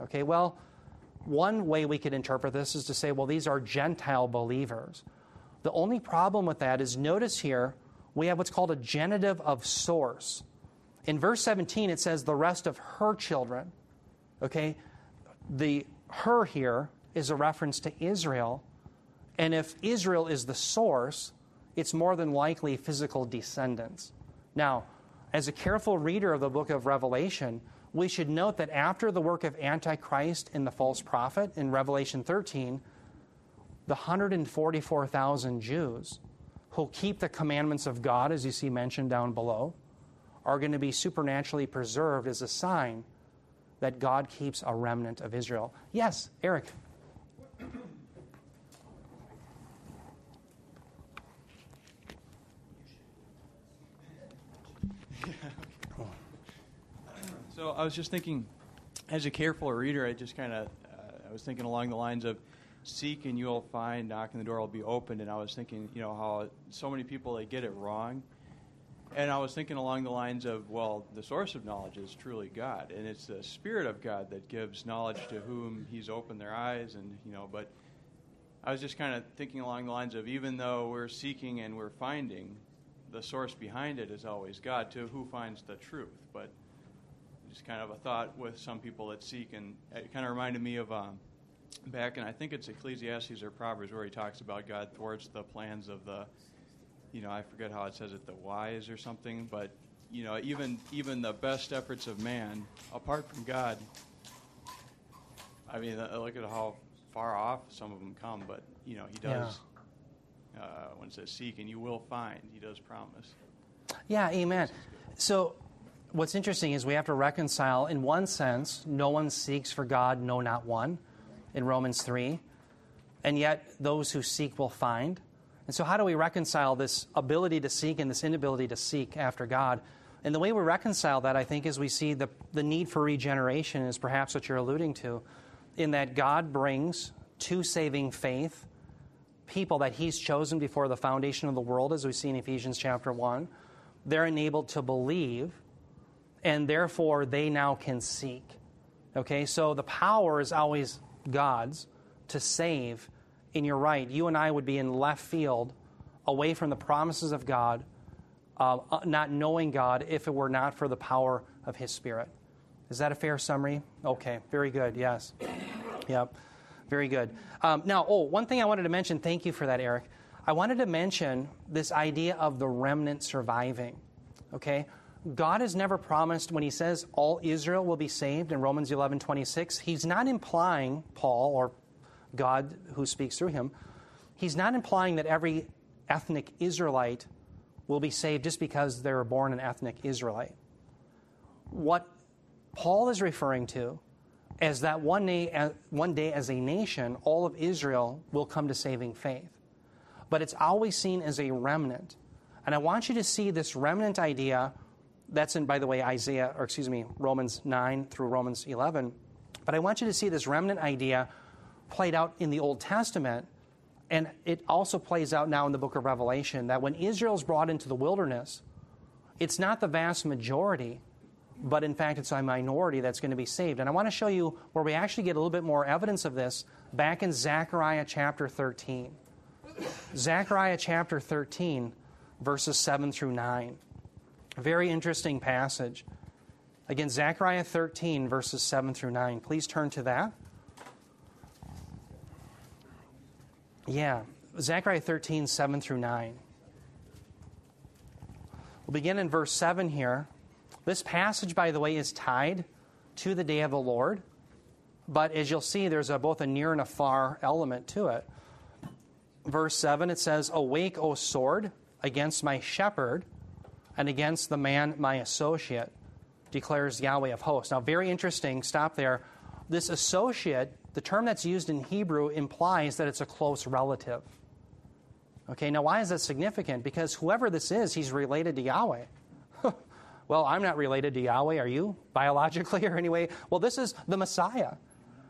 Okay, well, one way we could interpret this is to say, well, these are Gentile believers. The only problem with that is notice here we have what's called a genitive of source. In verse 17, it says the rest of her children. Okay? The her here is a reference to Israel. And if Israel is the source, it's more than likely physical descendants. Now, as a careful reader of the book of Revelation, we should note that after the work of Antichrist and the false prophet in Revelation 13, the 144,000 Jews who keep the commandments of God, as you see mentioned down below, are going to be supernaturally preserved as a sign that God keeps a remnant of Israel. Yes, Eric. So I was just thinking, as a careful reader, I just kind of, uh, I was thinking along the lines of, seek and you'll find, knock and the door will be opened. And I was thinking, you know, how so many people they get it wrong. And I was thinking along the lines of, well, the source of knowledge is truly God, and it's the Spirit of God that gives knowledge to whom He's opened their eyes, and you know. But I was just kind of thinking along the lines of, even though we're seeking and we're finding, the source behind it is always God. To who finds the truth, but just kind of a thought with some people that seek, and it kind of reminded me of um, back in I think it's Ecclesiastes or Proverbs where he talks about God thwarts the plans of the you know, I forget how it says it, the wise or something, but you know, even even the best efforts of man, apart from God, I mean, uh, look at how far off some of them come. But you know, He does. Yeah. Uh, when it says seek, and you will find, He does promise. Yeah, Amen. So, what's interesting is we have to reconcile. In one sense, no one seeks for God, no, not one, in Romans three, and yet those who seek will find. And so, how do we reconcile this ability to seek and this inability to seek after God? And the way we reconcile that, I think, is we see the, the need for regeneration, is perhaps what you're alluding to, in that God brings to saving faith people that He's chosen before the foundation of the world, as we see in Ephesians chapter 1. They're enabled to believe, and therefore they now can seek. Okay, so the power is always God's to save and you're right, you and I would be in left field, away from the promises of God, uh, uh, not knowing God if it were not for the power of His Spirit. Is that a fair summary? Okay, very good, yes. Yep, very good. Um, now, oh, one thing I wanted to mention, thank you for that, Eric. I wanted to mention this idea of the remnant surviving. Okay? God has never promised when he says all Israel will be saved in Romans 11 26, he's not implying, Paul or God who speaks through him, he's not implying that every ethnic Israelite will be saved just because they were born an ethnic Israelite. What Paul is referring to is that one day, one day as a nation, all of Israel will come to saving faith. But it's always seen as a remnant. And I want you to see this remnant idea that's in, by the way, Isaiah, or excuse me, Romans 9 through Romans 11. But I want you to see this remnant idea played out in the Old Testament, and it also plays out now in the book of Revelation that when Israel's brought into the wilderness, it's not the vast majority, but in fact, it's a minority that's going to be saved. And I want to show you where we actually get a little bit more evidence of this back in Zechariah chapter 13. Zechariah chapter 13, verses 7 through 9. Very interesting passage. Again, Zechariah 13, verses 7 through 9. Please turn to that. Yeah, Zechariah 13, 7 through 9. We'll begin in verse 7 here. This passage, by the way, is tied to the day of the Lord, but as you'll see, there's a, both a near and a far element to it. Verse 7, it says, Awake, O sword, against my shepherd and against the man, my associate, declares Yahweh of hosts. Now, very interesting, stop there. This associate, the term that's used in Hebrew, implies that it's a close relative. Okay, now why is that significant? Because whoever this is, he's related to Yahweh. well, I'm not related to Yahweh, are you? Biologically or anyway? Well, this is the Messiah,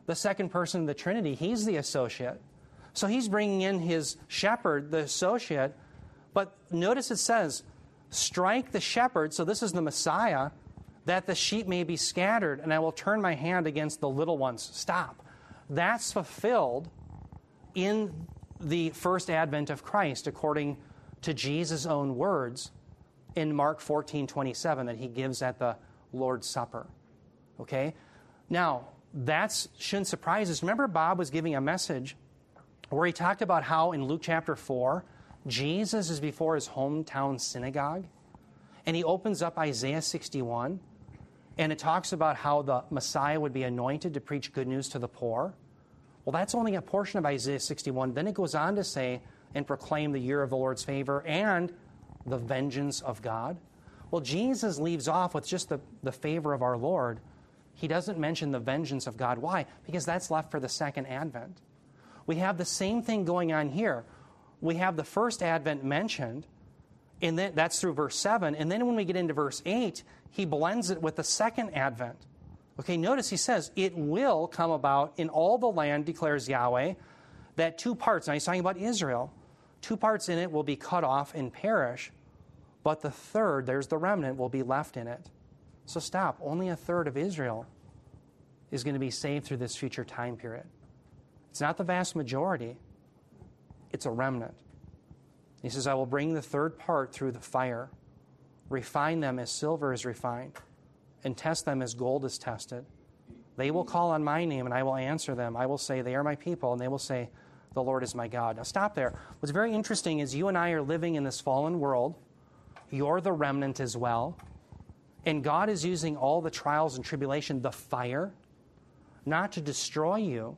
the second person of the Trinity. He's the associate. So he's bringing in his shepherd, the associate. But notice it says, strike the shepherd, so this is the Messiah, that the sheep may be scattered, and I will turn my hand against the little ones. Stop. That's fulfilled in the first advent of Christ, according to Jesus' own words in Mark 14 27 that he gives at the Lord's Supper. Okay? Now, that shouldn't surprise us. Remember, Bob was giving a message where he talked about how in Luke chapter 4, Jesus is before his hometown synagogue, and he opens up Isaiah 61, and it talks about how the Messiah would be anointed to preach good news to the poor. Well, that's only a portion of Isaiah 61. Then it goes on to say, and proclaim the year of the Lord's favor and the vengeance of God. Well, Jesus leaves off with just the, the favor of our Lord. He doesn't mention the vengeance of God. Why? Because that's left for the second advent. We have the same thing going on here. We have the first advent mentioned, and then, that's through verse 7. And then when we get into verse 8, he blends it with the second advent. Okay, notice he says, It will come about in all the land, declares Yahweh, that two parts, now he's talking about Israel, two parts in it will be cut off and perish, but the third, there's the remnant, will be left in it. So stop. Only a third of Israel is going to be saved through this future time period. It's not the vast majority, it's a remnant. He says, I will bring the third part through the fire, refine them as silver is refined and test them as gold is tested. They will call on my name, and I will answer them. I will say, They are my people, and they will say, The Lord is my God. Now, stop there. What's very interesting is you and I are living in this fallen world. You're the remnant as well. And God is using all the trials and tribulation, the fire, not to destroy you,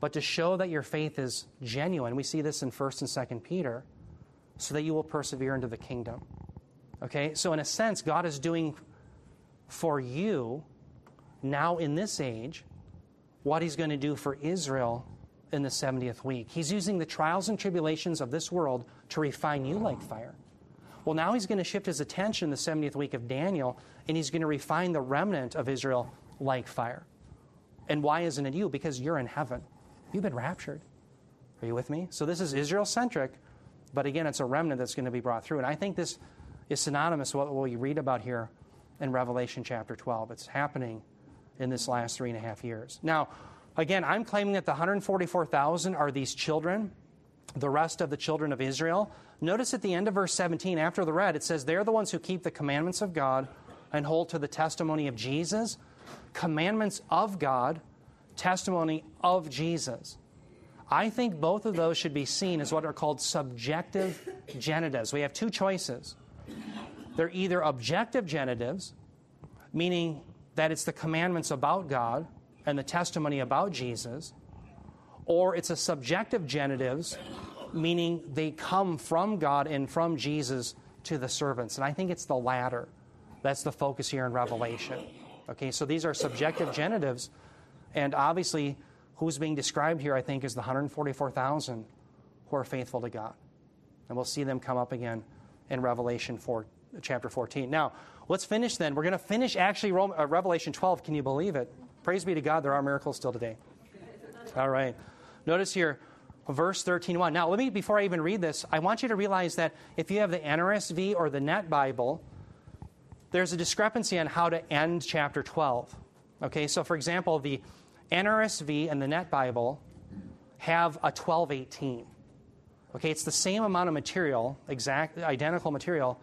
but to show that your faith is genuine. We see this in 1st and 2nd Peter, so that you will persevere into the kingdom. Okay? So, in a sense, God is doing for you now in this age what he's going to do for Israel in the 70th week. He's using the trials and tribulations of this world to refine you like fire. Well, now he's going to shift his attention the 70th week of Daniel, and he's going to refine the remnant of Israel like fire. And why isn't it you? Because you're in heaven. You've been raptured. Are you with me? So this is Israel centric, but again, it's a remnant that's going to be brought through. And I think this is synonymous with what we read about here in Revelation chapter 12. It's happening in this last three and a half years. Now, again, I'm claiming that the 144,000 are these children, the rest of the children of Israel. Notice at the end of verse 17, after the red, it says, They're the ones who keep the commandments of God and hold to the testimony of Jesus. Commandments of God, testimony of Jesus. I think both of those should be seen as what are called subjective genitives. We have two choices. They're either objective genitives, meaning that it's the commandments about God and the testimony about Jesus, or it's a subjective genitives, meaning they come from God and from Jesus to the servants. And I think it's the latter. That's the focus here in Revelation. Okay, so these are subjective genitives, and obviously, who's being described here, I think, is the 144,000 who are faithful to God. And we'll see them come up again in Revelation 4, chapter 14. Now, let's finish then. We're going to finish actually uh, Revelation 12. Can you believe it? Praise be to God, there are miracles still today. All right. Notice here, verse 13.1. Now, let me, before I even read this, I want you to realize that if you have the NRSV or the Net Bible, there's a discrepancy on how to end chapter 12. Okay, so for example, the NRSV and the Net Bible have a 1218. Okay, it's the same amount of material, exact, identical material,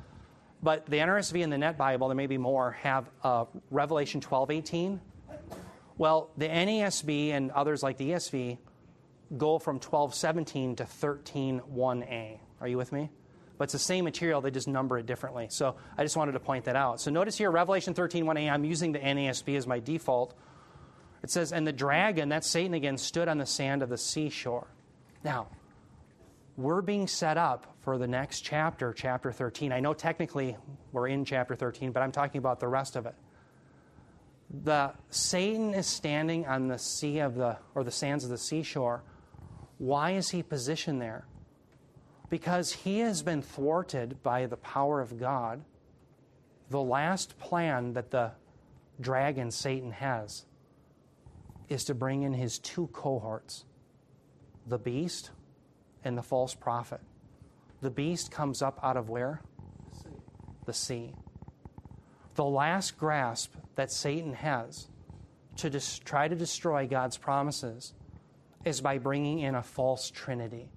but the NRSV and the Net Bible, there may be more, have uh, Revelation 12:18. Well, the NASB and others like the ESV go from 1217 to 131a. Are you with me? But it's the same material, they just number it differently. So I just wanted to point that out. So notice here, Revelation 13:1a, I'm using the NASB as my default. It says, And the dragon, that's Satan again, stood on the sand of the seashore. Now, we're being set up for the next chapter, chapter 13. I know technically we're in chapter 13, but I'm talking about the rest of it. The Satan is standing on the sea of the or the sands of the seashore. Why is he positioned there? Because he has been thwarted by the power of God. The last plan that the dragon Satan has is to bring in his two cohorts the beast and the false prophet. The beast comes up out of where? The sea. The last grasp that Satan has to dis- try to destroy God's promises is by bringing in a false trinity.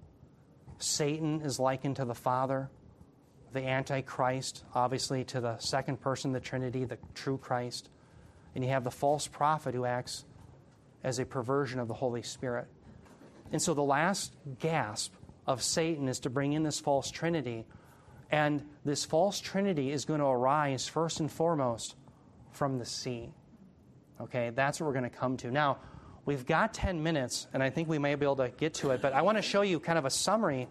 Satan is likened to the Father, the Antichrist, obviously, to the second person of the Trinity, the true Christ. And you have the false prophet who acts as a perversion of the Holy Spirit. And so the last gasp of Satan is to bring in this false trinity. And this false trinity is going to arise first and foremost from the sea. Okay, that's what we're going to come to. Now, we've got 10 minutes, and I think we may be able to get to it, but I want to show you kind of a summary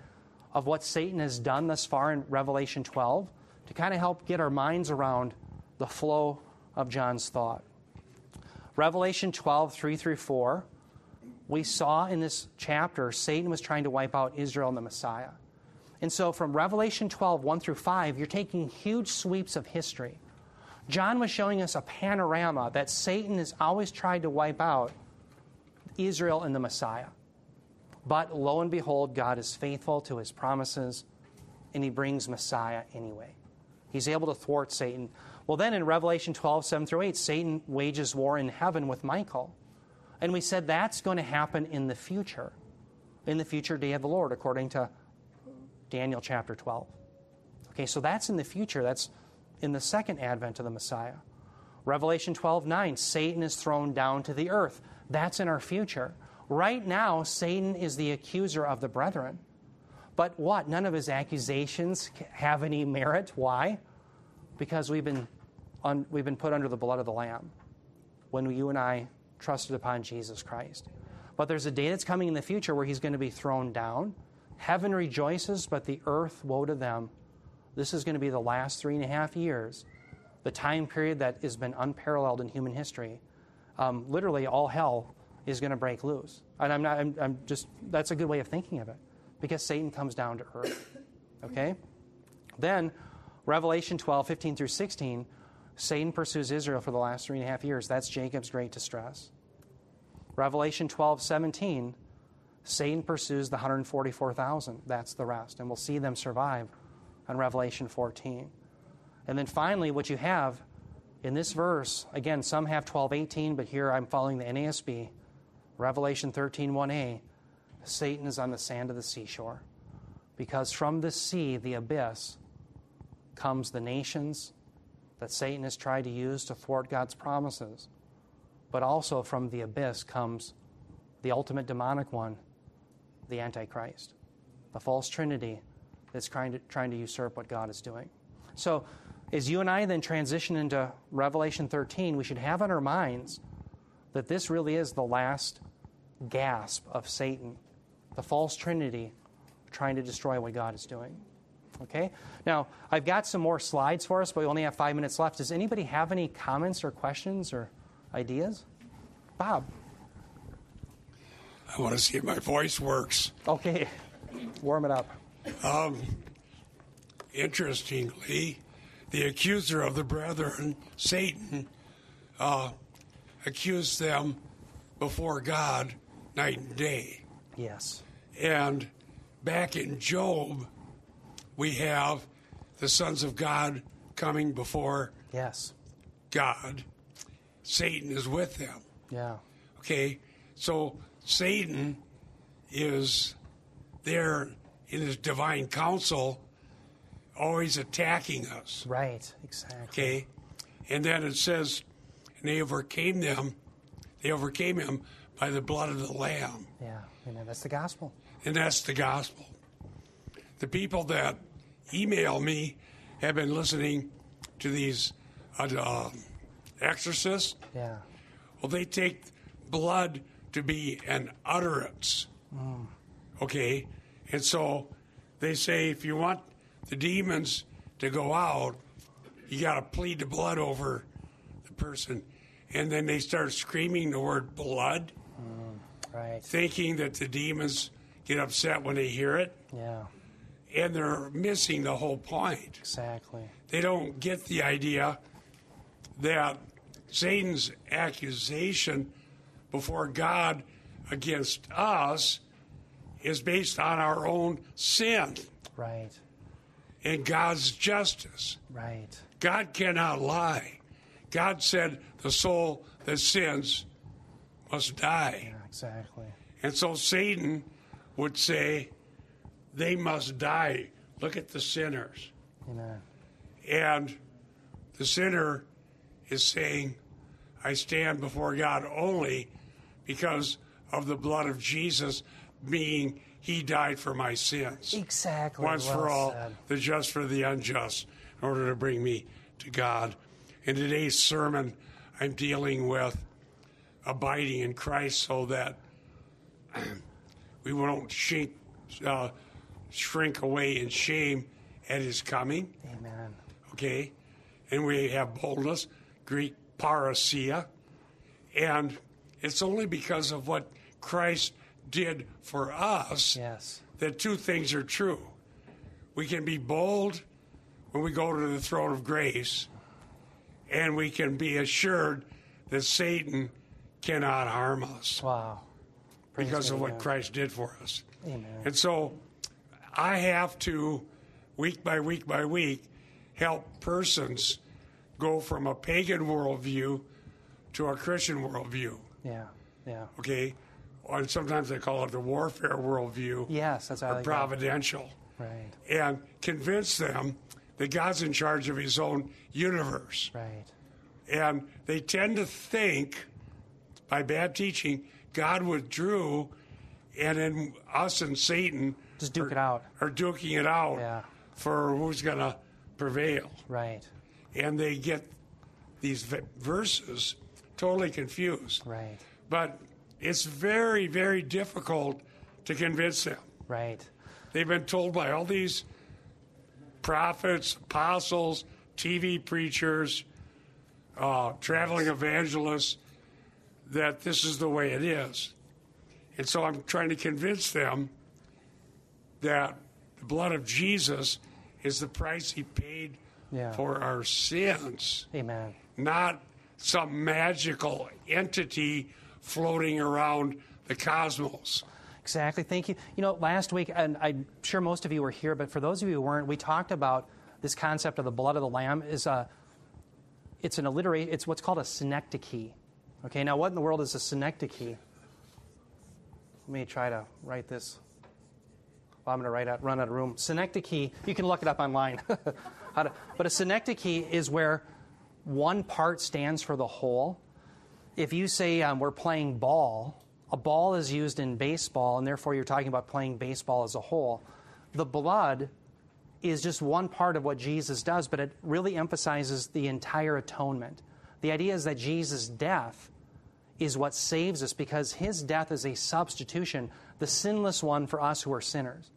of what Satan has done thus far in Revelation 12 to kind of help get our minds around the flow of John's thought. Revelation 12, 3 through 4, we saw in this chapter Satan was trying to wipe out Israel and the Messiah. And so from Revelation 12, 1 through 5, you're taking huge sweeps of history. John was showing us a panorama that Satan has always tried to wipe out Israel and the Messiah. But lo and behold, God is faithful to his promises, and he brings Messiah anyway. He's able to thwart Satan. Well, then in Revelation 12, 7 through 8, Satan wages war in heaven with Michael. And we said that's going to happen in the future, in the future day of the Lord, according to Daniel chapter 12. Okay, so that's in the future. That's in the second advent of the Messiah. Revelation 12, 9, Satan is thrown down to the earth. That's in our future. Right now, Satan is the accuser of the brethren. But what? None of his accusations have any merit. Why? Because we've been un, we've been put under the blood of the Lamb when you and I trusted upon Jesus Christ. But there's a day that's coming in the future where he's going to be thrown down. Heaven rejoices, but the earth, woe to them. This is going to be the last three and a half years, the time period that has been unparalleled in human history. Um, literally, all hell is going to break loose. And I'm not, I'm, I'm just, that's a good way of thinking of it because Satan comes down to earth. Okay? Then, Revelation 12, 15 through 16 Satan pursues Israel for the last three and a half years. That's Jacob's great distress. Revelation 12, 17, Satan pursues the 144,000. That's the rest. And we'll see them survive on Revelation 14. And then finally, what you have in this verse, again, some have 12, 18, but here I'm following the NASB. Revelation 13, 1a, Satan is on the sand of the seashore. Because from the sea, the abyss, comes the nations, that Satan has tried to use to thwart God's promises. But also from the abyss comes the ultimate demonic one, the Antichrist, the false trinity that's trying to, trying to usurp what God is doing. So, as you and I then transition into Revelation 13, we should have on our minds that this really is the last gasp of Satan, the false trinity trying to destroy what God is doing. Okay? Now, I've got some more slides for us, but we only have five minutes left. Does anybody have any comments or questions or ideas? Bob. I want to see if my voice works. Okay. Warm it up. Um, interestingly, the accuser of the brethren, Satan, uh, accused them before God night and day. Yes. And back in Job, we have the sons of God coming before Yes. God. Satan is with them. Yeah. Okay, so Satan is there in his divine counsel, always attacking us. Right. Exactly. Okay, and then it says, and they overcame them, they overcame him by the blood of the Lamb. Yeah, amen. That's the gospel. And that's the gospel. The people that email me have been listening to these uh, uh, exorcists. Yeah, Well, they take blood to be an utterance. Okay? And so they say if you want the demons to go out, you got to plead the blood over the person. And then they start screaming the word blood, right. thinking that the demons get upset when they hear it. Yeah, And they're missing the whole point. exactly. They don't get the idea that Satan's accusation before God against us is based on our own sin Right, and God's justice. right. God cannot lie. God said the soul that sins must die. Yeah, exactly. And so Satan would say they must die. Look at the sinners. Amen. And the sinner is saying, I stand before God only because of the blood of Jesus, being he died for my sins. Exactly. Once well for all, said. the just for the unjust, in order to bring me to God. In today's sermon, I'm dealing with abiding in Christ so that we won't shrink, uh, shrink away in shame at his coming Amen. okay? And we have boldness, Greek parrhesia, and it's only because of what Christ did for us Yes. that two things are true. We can be bold when we go to the throne of grace, and we can be assured that Satan cannot harm us Wow. Praise because of what. Christ did for us. Amen. And so I have to, week by week by week, help persons go from a pagan worldview to a Christian worldview. Yeah. Yeah. Okay? And sometimes they call it the warfare worldview Yes, that's or like that. providential. Right. And convince them that God's in charge of his own universe. Right. And they tend to think, by bad teaching, God withdrew, and then us and Satan Just duke are, it out. are duking it out Yeah. for who's going to prevail. Right. And they get these v- verses totally confused. Right. But it's very, very difficult to convince them. Right. They've been told by all these prophets, apostles, TV preachers, uh, traveling evangelists that this is the way it is. And so I'm trying to convince them that the blood of Jesus is the price he paid Yeah. for our sins, Amen. not some magical entity floating around the cosmos. Exactly. Thank you. You know, last week, and I'm sure most of you were here, but for those of you who weren't, we talked about this concept of the blood of the lamb. Is a, it's an alliteration. It's what's called a synecdoche. Okay. Now, what in the world is a synecdoche? Let me try to write this. Well, I'm going to write out, run out of room. Synecdoche. You can look it up online. But a synecdoche is where one part stands for the whole if you say um, we're playing ball, a ball is used in baseball, and therefore you're talking about playing baseball as a whole. The blood is just one part of what Jesus does, but it really emphasizes the entire atonement. The idea is that Jesus' death is what saves us because his death is a substitution, the sinless one for us who are sinners.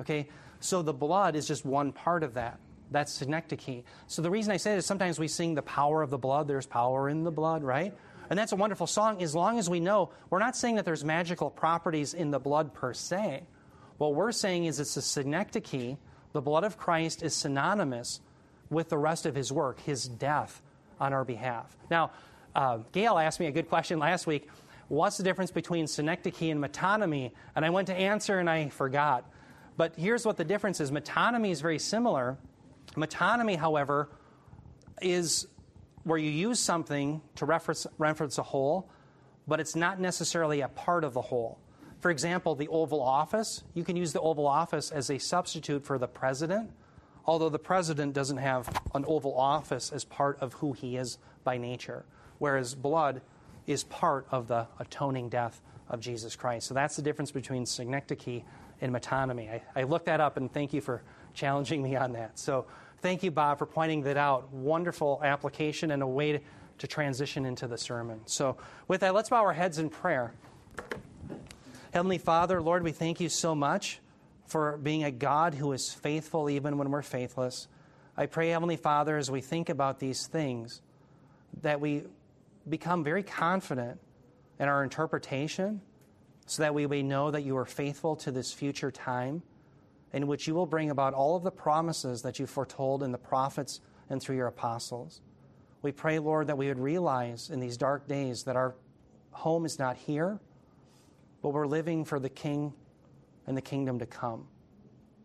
Okay? So the blood is just one part of that. That's synecdoche. So the reason I say this, sometimes we sing the power of the blood, there's power in the blood, right? And that's a wonderful song as long as we know we're not saying that there's magical properties in the blood per se. What we're saying is it's a synecdoche. The blood of Christ is synonymous with the rest of his work, his death on our behalf. Now, uh, Gail asked me a good question last week. What's the difference between synecdoche and metonymy? And I went to answer and I forgot. But here's what the difference is metonymy is very similar. Metonymy, however, is where you use something to reference, reference a whole, but it's not necessarily a part of the whole. For example, the Oval Office, you can use the Oval Office as a substitute for the president, although the president doesn't have an Oval Office as part of who he is by nature. Whereas blood is part of the atoning death of Jesus Christ. So that's the difference between synecdoche and metonymy. I, I looked that up, and thank you for challenging me on that. So thank you, Bob, for pointing that out. Wonderful application and a way to, to transition into the sermon. So with that, let's bow our heads in prayer. Heavenly Father, Lord, we thank you so much for being a God who is faithful even when we're faithless. I pray, Heavenly Father, as we think about these things, that we become very confident in our interpretation so that we may know that you are faithful to this future time in which you will bring about all of the promises that you foretold in the prophets and through your apostles. We pray, Lord, that we would realize in these dark days that our home is not here, but we're living for the King and the kingdom to come.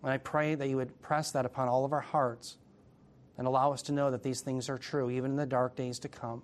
And I pray that you would press that upon all of our hearts and allow us to know that these things are true, even in the dark days to come.